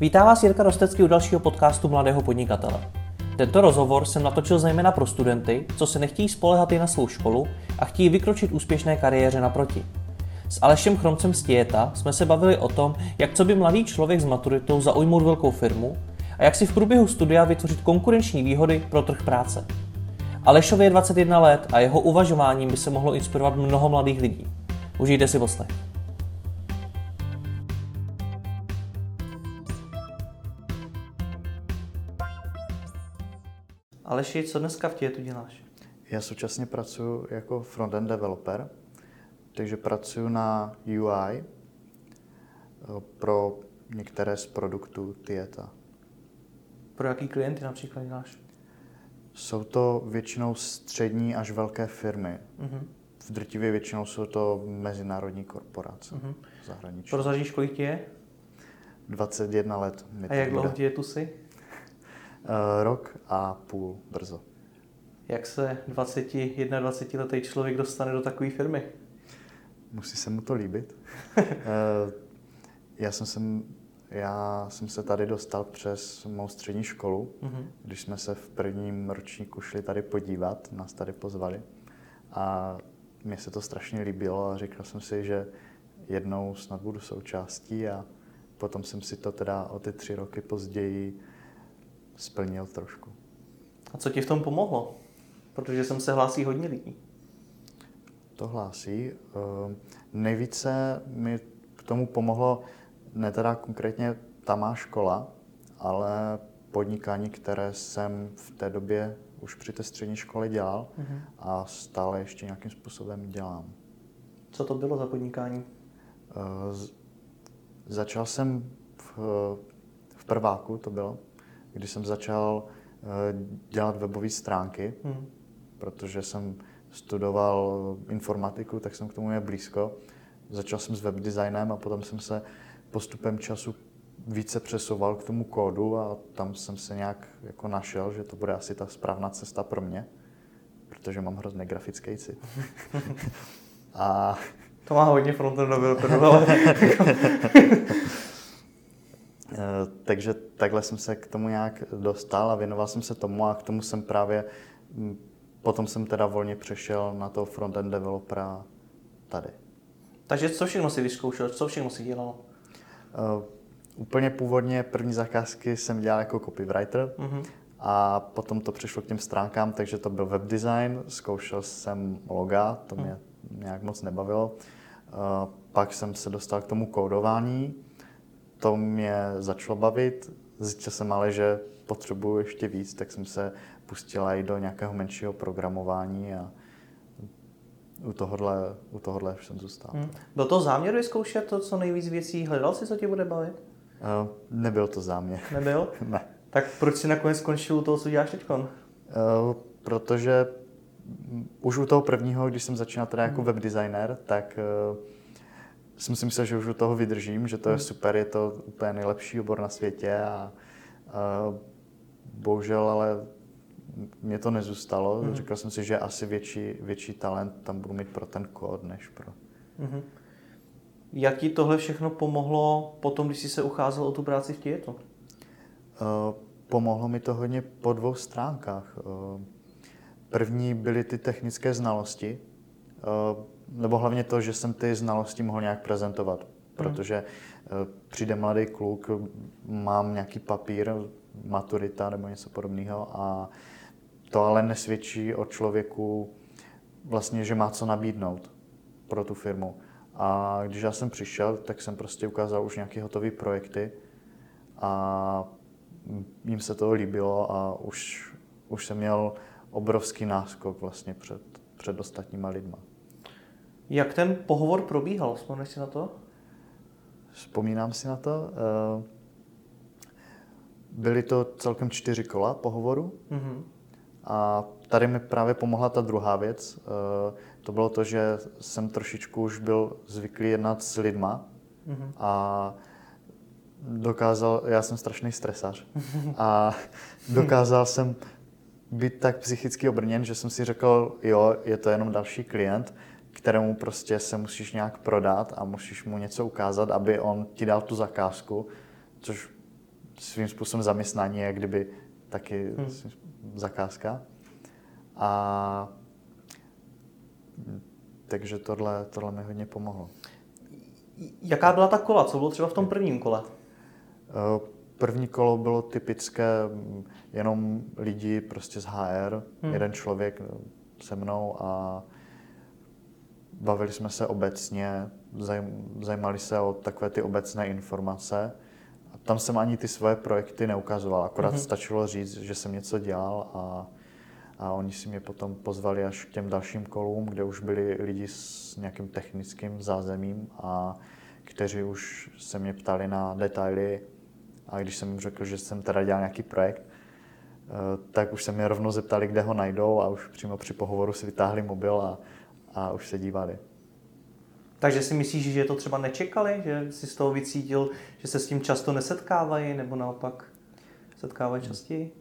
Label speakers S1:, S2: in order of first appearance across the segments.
S1: Vítá vás Jirka Rostecký u dalšího podcastu Mladého podnikatele. Tento rozhovor jsem natočil zejména pro studenty, co se nechtějí spolehat i na svou školu a chtějí vykročit úspěšné kariéře naproti. S Alešem Chromcem z Tieta jsme se bavili o tom, jak co by mladý člověk s maturitou zaujmout velkou firmu a jak si v průběhu studia vytvořit konkurenční výhody pro trh práce. Alešovi je 21 let a jeho uvažováním by se mohlo inspirovat mnoho mladých lidí. Užijte si poslech. Aleši, co dneska v Tietu děláš?
S2: Já současně pracuji jako frontend developer, takže pracuji na UI eh, pro některé z produktů Tieta.
S1: Pro jaký klienty například děláš?
S2: Jsou to většinou střední až velké firmy. Mm-hmm. V drtivě většinou jsou to mezinárodní korporace mm-hmm. zahraniční.
S1: Prozradíš, kolik ti je?
S2: 21 let.
S1: A jak dlouho ti je tu jsi?
S2: Uh, rok a půl brzo.
S1: Jak se 20, 21 letý člověk dostane do takové firmy?
S2: Musí se mu to líbit. uh, já jsem sem já jsem se tady dostal přes mou střední školu, mm-hmm. když jsme se v prvním ročníku šli tady podívat, nás tady pozvali. A mně se to strašně líbilo a říkal jsem si, že jednou snad budu součástí a potom jsem si to teda o ty tři roky později splnil trošku.
S1: A co ti v tom pomohlo? Protože jsem se hlásí hodně lidí.
S2: To hlásí. Uh, nejvíce mi k tomu pomohlo ne teda konkrétně ta má škola, ale podnikání, které jsem v té době už při té střední škole dělal mm-hmm. a stále ještě nějakým způsobem dělám.
S1: Co to bylo za podnikání?
S2: Uh, začal jsem v, v prváku, to bylo, když jsem začal uh, dělat webové stránky, mm. protože jsem studoval informatiku, tak jsem k tomu je blízko. Začal jsem s webdesignem a potom jsem se postupem času více přesouval k tomu kódu a tam jsem se nějak jako našel, že to bude asi ta správná cesta pro mě, protože mám hrozně grafický cit.
S1: a... To má hodně frontendového kodu, ale...
S2: Eh, takže takhle jsem se k tomu nějak dostal a věnoval jsem se tomu a k tomu jsem právě, hm, potom jsem teda volně přešel na toho frontend developera tady.
S1: Takže co všechno si vyzkoušel, co všechno si dělal?
S2: Uh, úplně původně první zakázky jsem dělal jako copywriter mm-hmm. a potom to přešlo k těm stránkám, takže to byl web design, zkoušel jsem loga, to mě mm. nějak moc nebavilo. Uh, pak jsem se dostal k tomu kódování, to mě začalo bavit, zjistil jsem ale, že potřebuju ještě víc, tak jsem se pustil i do nějakého menšího programování a u tohohle, u tohohle už jsem zůstal. Hmm.
S1: Byl to záměr vyzkoušet to, co nejvíc věcí? Hledal jsi, co tě bude bavit?
S2: Uh, nebyl to záměr.
S1: Nebyl?
S2: ne.
S1: Tak proč jsi nakonec skončil u toho, co děláš teď? Uh,
S2: protože už u toho prvního, když jsem začínal teda jako hmm. webdesigner, tak uh, jsem si myslel, že už u toho vydržím, že to je hmm. super, je to úplně nejlepší obor na světě a uh, bohužel ale mě to nezůstalo. Mm-hmm. Říkal jsem si, že asi větší, větší talent tam budu mít pro ten kód, než pro... Mm-hmm.
S1: Jak ti tohle všechno pomohlo potom, když jsi se ucházel o tu práci v Tietu? Uh,
S2: pomohlo mi to hodně po dvou stránkách. Uh, první byly ty technické znalosti, nebo hlavně to, že jsem ty znalosti mohl nějak prezentovat, mhm. protože uh, přijde mladý kluk, mám nějaký papír, maturita nebo něco podobného a to ale nesvědčí o člověku vlastně, že má co nabídnout pro tu firmu. A když já jsem přišel, tak jsem prostě ukázal už nějaké hotové projekty a jim se to líbilo a už, už jsem měl obrovský náskok vlastně před, před ostatníma lidma.
S1: Jak ten pohovor probíhal? Vzpomeneš si na to?
S2: Vzpomínám si na to. Eh, byly to celkem čtyři kola pohovoru. Mm-hmm. A tady mi právě pomohla ta druhá věc. Eh, to bylo to, že jsem trošičku už byl zvyklý jednat s lidma mm-hmm. a dokázal, já jsem strašný stresař a dokázal jsem být tak psychicky obrněn, že jsem si řekl, jo, je to jenom další klient, kterému prostě se musíš nějak prodat a musíš mu něco ukázat, aby on ti dal tu zakázku, což svým způsobem zaměstnání, jak kdyby taky hmm. zakázka. A takže tohle, tohle mi hodně pomohlo.
S1: Jaká byla ta kola? Co bylo třeba v tom prvním kole?
S2: Eh, první kolo bylo typické mm, jenom lidi prostě z HR, hmm. jeden člověk eh, se mnou a bavili jsme se obecně, zajímali se o takové ty obecné informace. A tam jsem ani ty svoje projekty neukazoval, akorát hmm. stačilo říct, že jsem něco dělal a a oni si mě potom pozvali až k těm dalším kolům, kde už byli lidi s nějakým technickým zázemím a kteří už se mě ptali na detaily a když jsem jim řekl, že jsem teda dělal nějaký projekt, eh, tak už se mě rovnou zeptali, kde ho najdou a už přímo při pohovoru si vytáhli mobil a, a už se dívali.
S1: Takže si myslíš, že je to třeba nečekali, že jsi z toho vycítil, že se s tím často nesetkávají, nebo naopak setkávají častěji?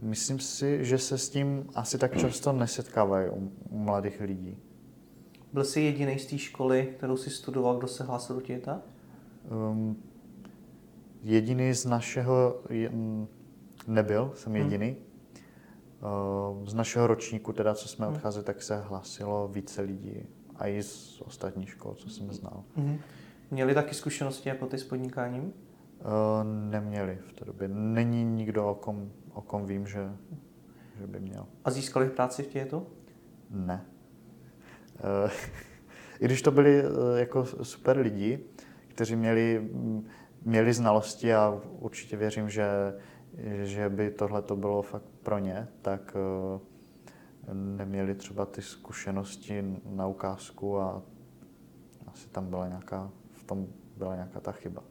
S2: Myslím si, že se s tím asi tak často nesetkávají u, mladých lidí.
S1: Byl jsi jediný z té školy, kterou jsi studoval, kdo se hlásil do těta? Um,
S2: jediný z našeho nebyl, jsem hmm. jediný. Hmm. Z našeho ročníku, teda co jsme hmm. odcházeli, tak se hlásilo více lidí. A i z ostatních škol, co jsem znal. Hmm.
S1: Měli taky zkušenosti jako ty s podnikáním?
S2: Uh, neměli v té době. Není nikdo, o kom o kom vím, že, že by měl.
S1: A získali práci v tětu?
S2: Ne. Eh, I když to byli eh, jako super lidi, kteří měli, měli znalosti a určitě věřím, že, že by tohle to bylo fakt pro ně, tak eh, neměli třeba ty zkušenosti na ukázku a asi tam byla nějaká, v tom byla nějaká ta chyba.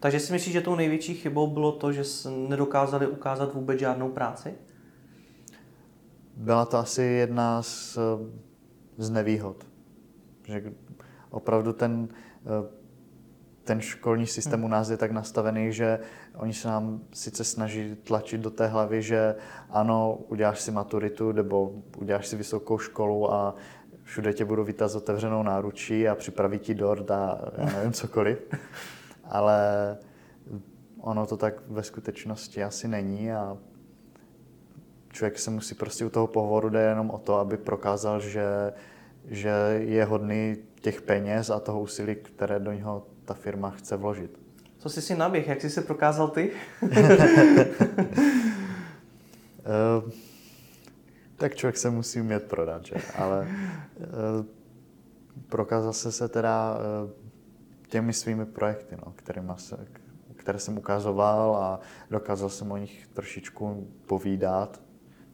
S1: Takže si myslíš, že tou největší chybou bylo to, že nedokázali ukázat vůbec žádnou práci?
S2: Byla to asi jedna z, z nevýhod. Že opravdu ten, ten školní systém u nás je tak nastavený, že oni se nám sice snaží tlačit do té hlavy, že ano, uděláš si maturitu nebo uděláš si vysokou školu a všude tě budu vítat s otevřenou náručí a připraví ti dort a já nevím cokoliv. Ale ono to tak ve skutečnosti asi není a člověk se musí prostě u toho pohovoru jde jenom o to, aby prokázal, že, že je hodný těch peněz a toho úsilí, které do něho ta firma chce vložit.
S1: Co jsi si naběh? Jak jsi se prokázal ty?
S2: uh, tak člověk se musí umět prodat, že? Ale uh, prokázal se se teda uh, těmi svými projekty, no, kterýma se, které jsem ukazoval a dokázal jsem o nich trošičku povídat,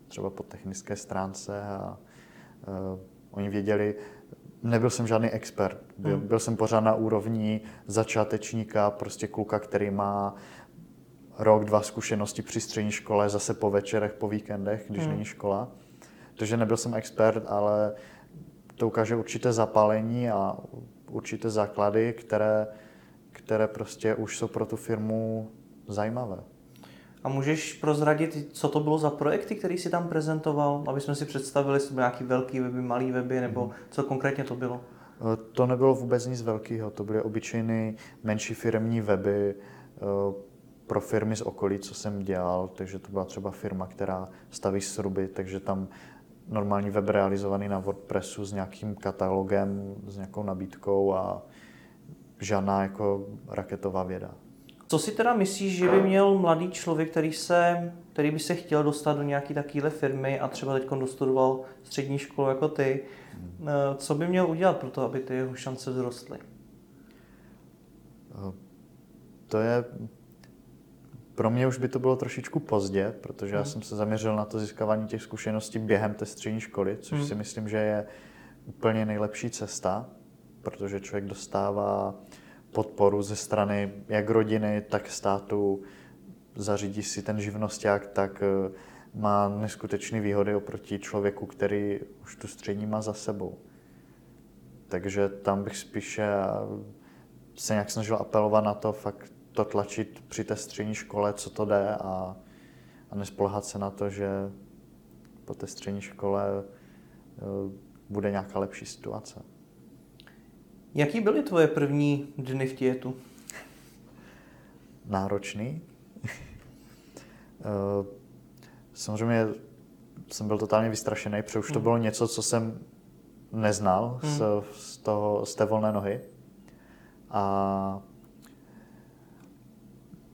S2: třeba po technické stránce a uh, oni věděli, nebyl jsem žádný expert, byl, hmm. byl jsem pořád na úrovni začátečníka, prostě kluka, který má rok, dva zkušenosti při střední škole, zase po večerech, po víkendech, když hmm. není škola. Takže nebyl jsem expert, ale to ukáže určité zapálení a určité základy, které, které prostě už jsou pro tu firmu zajímavé.
S1: A můžeš prozradit, co to bylo za projekty, který si tam prezentoval, aby jsme si představili, jestli nějaký velký weby, malý weby, nebo mhm. co konkrétně to bylo?
S2: Eh, to nebylo vůbec nic velkého, to byly obyčejné menší firmní weby eh, pro firmy z okolí, co jsem dělal, takže to byla třeba firma, která staví sruby, takže tam normální web realizovaný na WordPressu s nějakým katalogem, s nějakou nabídkou a žádná jako raketová věda.
S1: Co si teda myslíš, že by měl mladý člověk, který, se, který by se chtěl dostat do nějaké takovéhle firmy a třeba teď dostudoval střední školu jako ty, hmm. Eh, co by měl udělat pro to, aby ty jeho šance vzrostly?
S2: Eh, to je pro mě už by to bylo trošičku pozdě, protože hmm. já jsem se zaměřil na to získávání těch zkušeností během té střední školy, což hmm. si myslím, že je úplně nejlepší cesta, protože člověk dostává podporu ze strany jak rodiny, tak státu, zařídí si ten živnosták, tak eh, má neskutečné výhody oproti člověku, který už tu střední má za sebou. Takže tam bych spíše se nějak snažil apelovat na to fakt to tlačit při té střední škole, co to jde a, a nespolehat se na to, že po té střední škole eh, bude nějaká lepší situace.
S1: Jaký byly tvoje první dny v Tietu?
S2: Náročný. Eh, samozřejmě jsem byl totálně vystrašený, protože už to
S1: Hmm.
S2: bylo něco, co jsem neznal
S1: Hmm.
S2: z, z, toho, z té volné nohy. A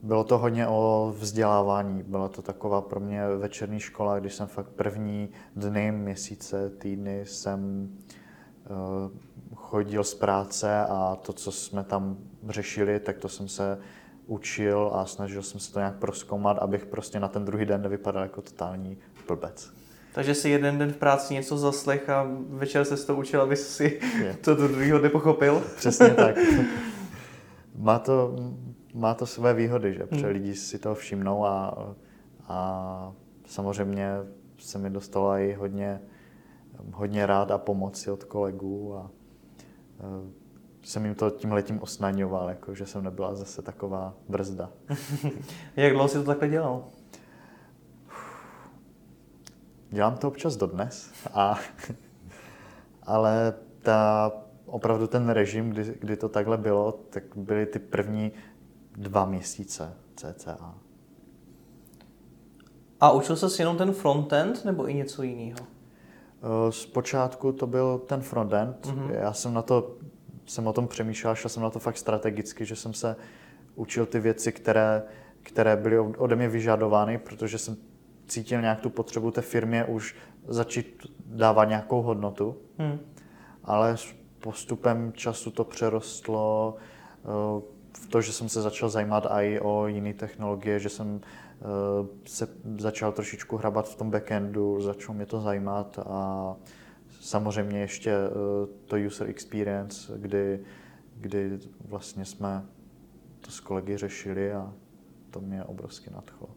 S2: bylo to hodně o vzdělávání. Byla to taková pro mě večerní škola, když jsem fakt první dny, měsíce, týdny jsem uh, chodil z práce a to, co jsme tam řešili, tak to jsem se učil a snažil jsem se to nějak proskoumat, abych prostě na ten druhý den nevypadal jako totální blbec.
S1: Takže si jeden den v práci něco zaslech a večer se to učil, aby si
S2: Je.
S1: to do druhého nepochopil.
S2: Přesně tak. Má to, má to své výhody, že? Protože
S1: Hmm.
S2: lidi si toho všimnou a, a samozřejmě se mi dostalo i hodně, hodně rád a pomoci od kolegů a e, jsem jim to tím letím osnaňoval, jako, že jsem nebyla zase taková brzda.
S1: Jak dlouho jsi to takhle dělal?
S2: Dělám to občas dodnes, a, ale ta, opravdu ten režim, kdy, kdy to takhle bylo, tak byly ty první dva měsíce cca.
S1: A učil se jenom ten frontend nebo i něco jiného?
S2: Eh, Zpočátku to byl ten frontend.
S1: Mhm.
S2: Mm-hmm. Já jsem na to, jsem o tom přemýšlel, šel jsem na to fakt strategicky, že jsem se učil ty věci, které, které byly ode mě vyžadovány, protože jsem cítil nějak tu potřebu té firmě už začít dávat nějakou hodnotu.
S1: Hmm.
S2: ale postupem času to přerostlo eh, v to, že jsem se začal zajímat i o jiné technologie, že jsem se začal trošičku hrabat v tom backendu, začalo mě to zajímat a samozřejmě ještě eh, to user experience, kdy, kdy vlastně jsme to s kolegy řešili a to mě obrovsky nadchlo.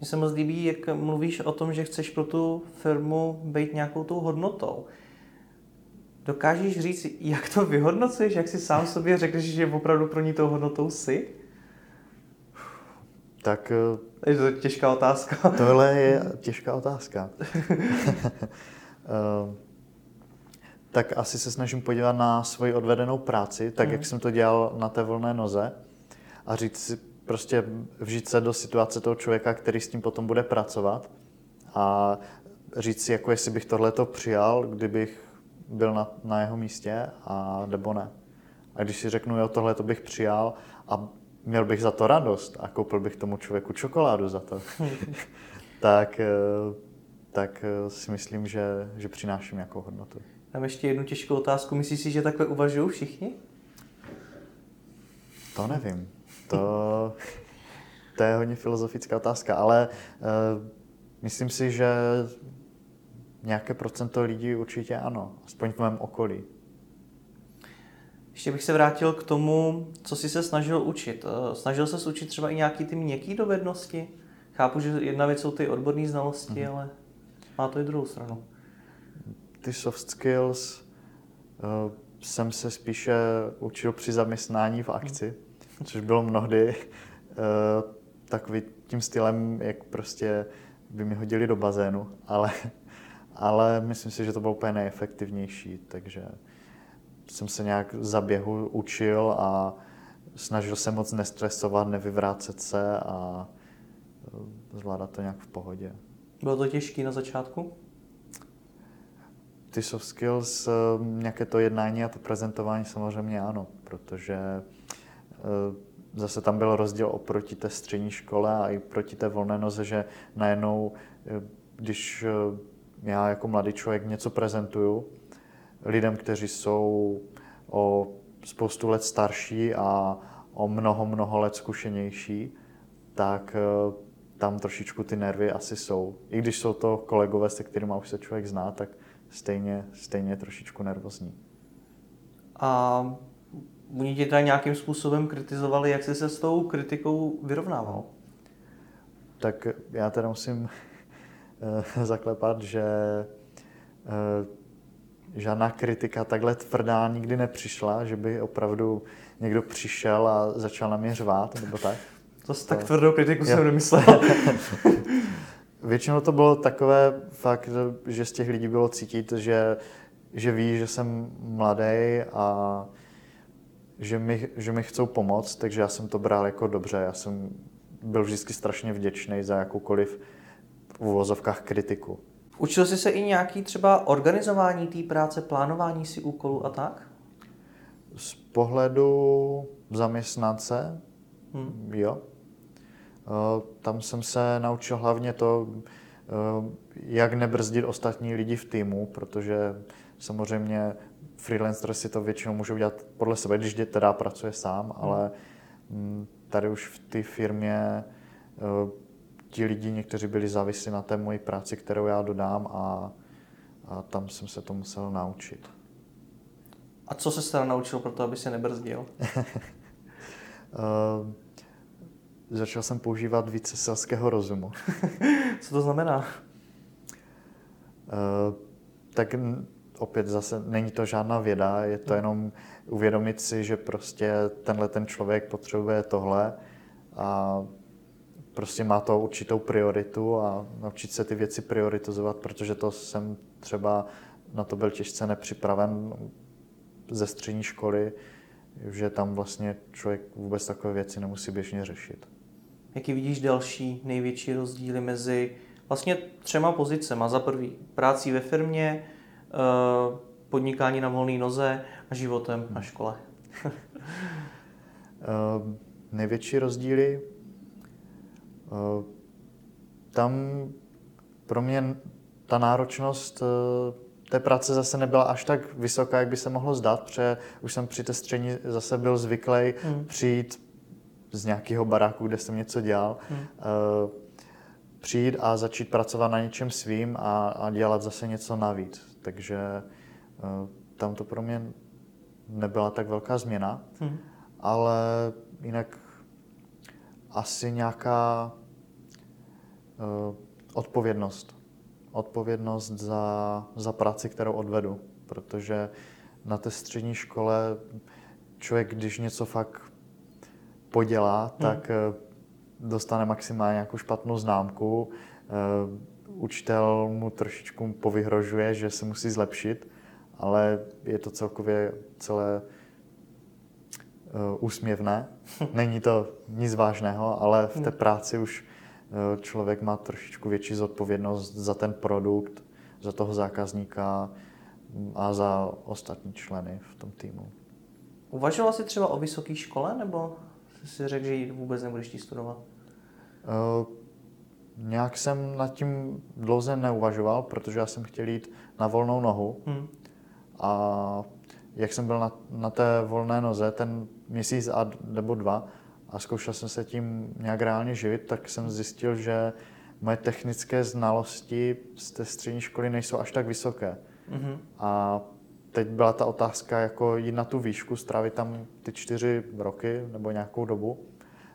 S1: Mně se moc líbí, jak mluvíš o tom, že chceš pro tu firmu být nějakou tou hodnotou. Dokážeš říct, jak to vyhodnocuješ, jak si sám sobě řekneš, že opravdu pro ní tou hodnotou jsi?
S2: Tak eh,
S1: Je to těžká otázka.
S2: Tohle je těžká otázka. Eh, tak asi se snažím podívat na svoji odvedenou práci, tak
S1: Mhm.
S2: jak jsem to dělal na té volné noze a říct si, prostě vžít se do situace toho člověka, který s tím potom bude pracovat a říct si, jako jestli bych tohleto přijal, kdybych byl na, na jeho místě a nebo ne. A když si řeknu, jo, tohle to bych přijal a měl bych za to radost a koupil bych tomu člověku čokoládu za to, tak, eh, tak eh, si myslím, že, že přináším nějakou hodnotu.
S1: Mám ještě jednu těžkou otázku. Myslíš si, že takhle uvažují všichni?
S2: To nevím. To, to je hodně filozofická otázka, ale uh, myslím si, že nějaké procento lidí určitě ano, aspoň v mém okolí.
S1: Ještě bych se vrátil k tomu, co jsi se snažil učit. Eh, Snažil se učit třeba i nějaký ty měkké dovednosti? Chápu, že jedna věc jsou ty odborné znalosti, mm-hmm. ale má to i druhou stranu.
S2: Ty soft skills uh, jsem se spíše učil při zaměstnání v akci, což bylo mnohdy uh, takový tím stylem, jak prostě by mi hodili do bazénu, ale, ale myslím si, že to bylo úplně nejefektivnější, takže jsem se nějak za běhu učil a snažil se moc nestresovat, nevyvrácet se a eh, zvládat to nějak v pohodě.
S1: Bylo to těžké na začátku?
S2: Ty soft skills, eh, nějaké to jednání a to prezentování samozřejmě ano, protože eh, zase tam byl rozdíl oproti té střední škole a i proti té volné noze, že najednou, když já jako mladý člověk něco prezentuju lidem, kteří jsou o spoustu let starší a o mnoho, mnoho let zkušenější, tak eh, tam trošičku ty nervy asi jsou. I když jsou to kolegové, se kterými už se člověk zná, tak stejně, stejně trošičku nervózní.
S1: A oni tě teda nějakým způsobem kritizovali, jak jsi se s tou kritikou vyrovnával?
S2: Tak já teda musím eh, zaklepat, že eh, žádná kritika takhle tvrdá nikdy nepřišla, že by opravdu někdo přišel a začal na mě řvát, nebo tak.
S1: To tak tvrdou kritiku jsem nemyslel.
S2: Většinou to bylo takové fakt, že z těch lidí bylo cítit, že, že ví, že jsem mladý a že mi, že mi chcou pomoct, takže já jsem to bral jako dobře. Já jsem byl vždycky strašně vděčný za jakoukoliv v uvozovkách kritiku.
S1: Učil jsi se i nějaký třeba organizování té práce, plánování si úkolů a tak?
S2: Z pohledu zaměstnance, hmm. jo. Eh, tam jsem se naučil hlavně to, eh, jak nebrzdit ostatní lidi v týmu, protože samozřejmě freelancer si to většinou může udělat podle sebe, když teda pracuje sám, hmm. ale mm, tady už v té firmě eh, ti lidi někteří byli závislí na té mojí práci, kterou já dodám a, a tam jsem se to musel naučit.
S1: A co se teda naučil pro to, aby se nebrzdil? uh,
S2: začal jsem používat více selského rozumu.
S1: co to znamená? Uh,
S2: tak opět zase není to žádná věda, je to hmm. jenom uvědomit si, že prostě tenhle ten člověk potřebuje tohle a prostě má to určitou prioritu a naučit se ty věci prioritizovat, protože to jsem třeba na to byl těžce nepřipraven ze střední školy, že tam vlastně člověk vůbec takové věci nemusí běžně řešit.
S1: Jaký vidíš další největší rozdíly mezi vlastně třema pozicemi? Za prvý práci ve firmě, eh, podnikání na volné noze a životem na škole.
S2: Eh, největší rozdíly tam pro mě ta náročnost eh, té práce zase nebyla až tak vysoká, jak by se mohlo zdát, protože už jsem při té zase byl zvyklý hmm. přijít z nějakého baráku, kde jsem něco dělal, hmm. přijít a začít pracovat na něčem svým a, a dělat zase něco navíc. Takže tam to pro mě nebyla tak velká změna, hmm. ale jinak asi nějaká odpovědnost. Odpovědnost za, za práci, kterou odvedu. Protože na té střední škole člověk, když něco fakt podělá, hmm. tak uh, dostane maximálně nějakou špatnou známku. Uh, učitel mu trošičku povyhrožuje, že se musí zlepšit, ale je to celkově celé úsměvné. Není to nic vážného, ale v té hmm. práci už člověk má trošičku větší zodpovědnost za ten produkt, za toho zákazníka a za ostatní členy v tom týmu.
S1: Uvažoval jsi třeba o vysoké škole, nebo jsi si řekl, že ji vůbec nebudeš tí studovat? Uh,
S2: nějak jsem nad tím dlouze neuvažoval, protože já jsem chtěl jít na volnou nohu. Hmm. A jak jsem byl na, na té volné noze ten měsíc a, nebo dva a zkoušel jsem se tím nějak reálně živit, tak jsem zjistil, že moje technické znalosti z té střední školy nejsou až tak vysoké. Mm-hmm. A teď byla ta otázka, jako jít na tu výšku, strávit tam ty čtyři roky nebo nějakou dobu,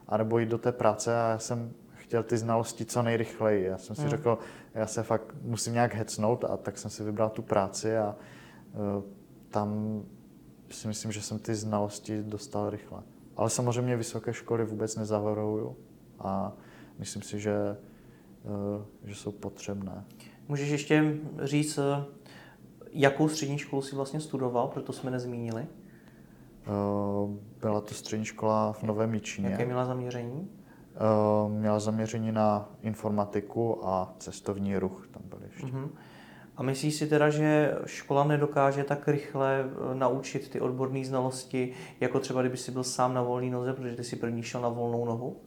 S2: anebo jít do té práce a já jsem chtěl ty znalosti co nejrychleji. Já jsem si mm. řekl, já se fakt musím nějak hecnout a tak jsem si vybral tu práci a uh, tam si myslím, že jsem ty znalosti dostal rychle. Ale samozřejmě vysoké školy vůbec nezahoruju a myslím si, že, eh, že jsou potřebné.
S1: Můžeš ještě říct, eh, jakou střední školu si vlastně studoval, proto jsme nezmínili?
S2: Eh, byla to střední škola v Novém Míčině.
S1: Jaké měla zaměření?
S2: Měla zaměření na informatiku a cestovní ruch tam byly ještě. Uh-huh.
S1: A myslíš si teda, že škola nedokáže tak rychle eh, naučit ty odborné znalosti, jako třeba kdyby si byl sám na volné noze, protože ty si první šel na volnou nohu?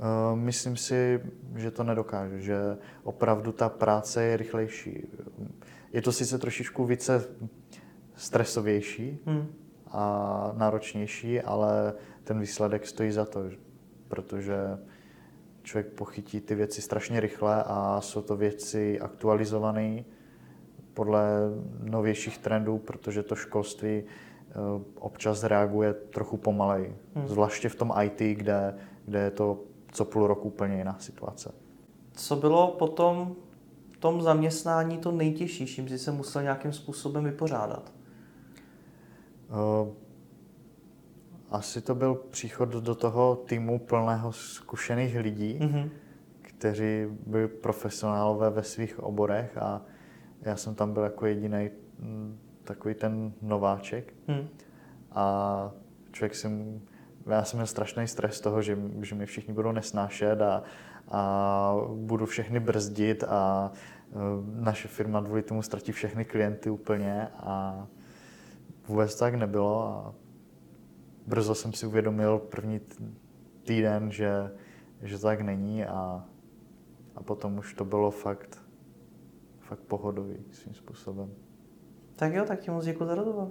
S2: Eh, myslím si, že to nedokáže, že opravdu ta práce je rychlejší. Je to sice trošičku více stresovější hmm. a náročnější, ale ten výsledek stojí za to, protože člověk pochytí ty věci strašně rychle a jsou to věci aktualizované podle novějších trendů, protože to školství eh, občas reaguje trochu pomalej. Hmm. Zvláště v tom IT, kde, kde je to co půl roku úplně jiná situace.
S1: Co bylo potom v tom zaměstnání to nejtěžší, čím jsi se musel nějakým způsobem vypořádat?
S2: Uh, asi to byl příchod do toho týmu plného zkušených lidí, mm-hmm. kteří byli profesionálové ve svých oborech a já jsem tam byl jako jediný takový ten nováček. Mm. A člověk si já jsem měl strašný stres z toho, že, že mi všichni budou nesnášet a, a budu všechny brzdit a e, naše firma kvůli tomu ztratí všechny klienty úplně a vůbec tak nebylo a brzo jsem si uvědomil první týden, že, že tak není a, a potom už to bylo fakt, fakt pohodový svým způsobem.
S1: Tak jo, tak ti moc děkuji za rozhovor.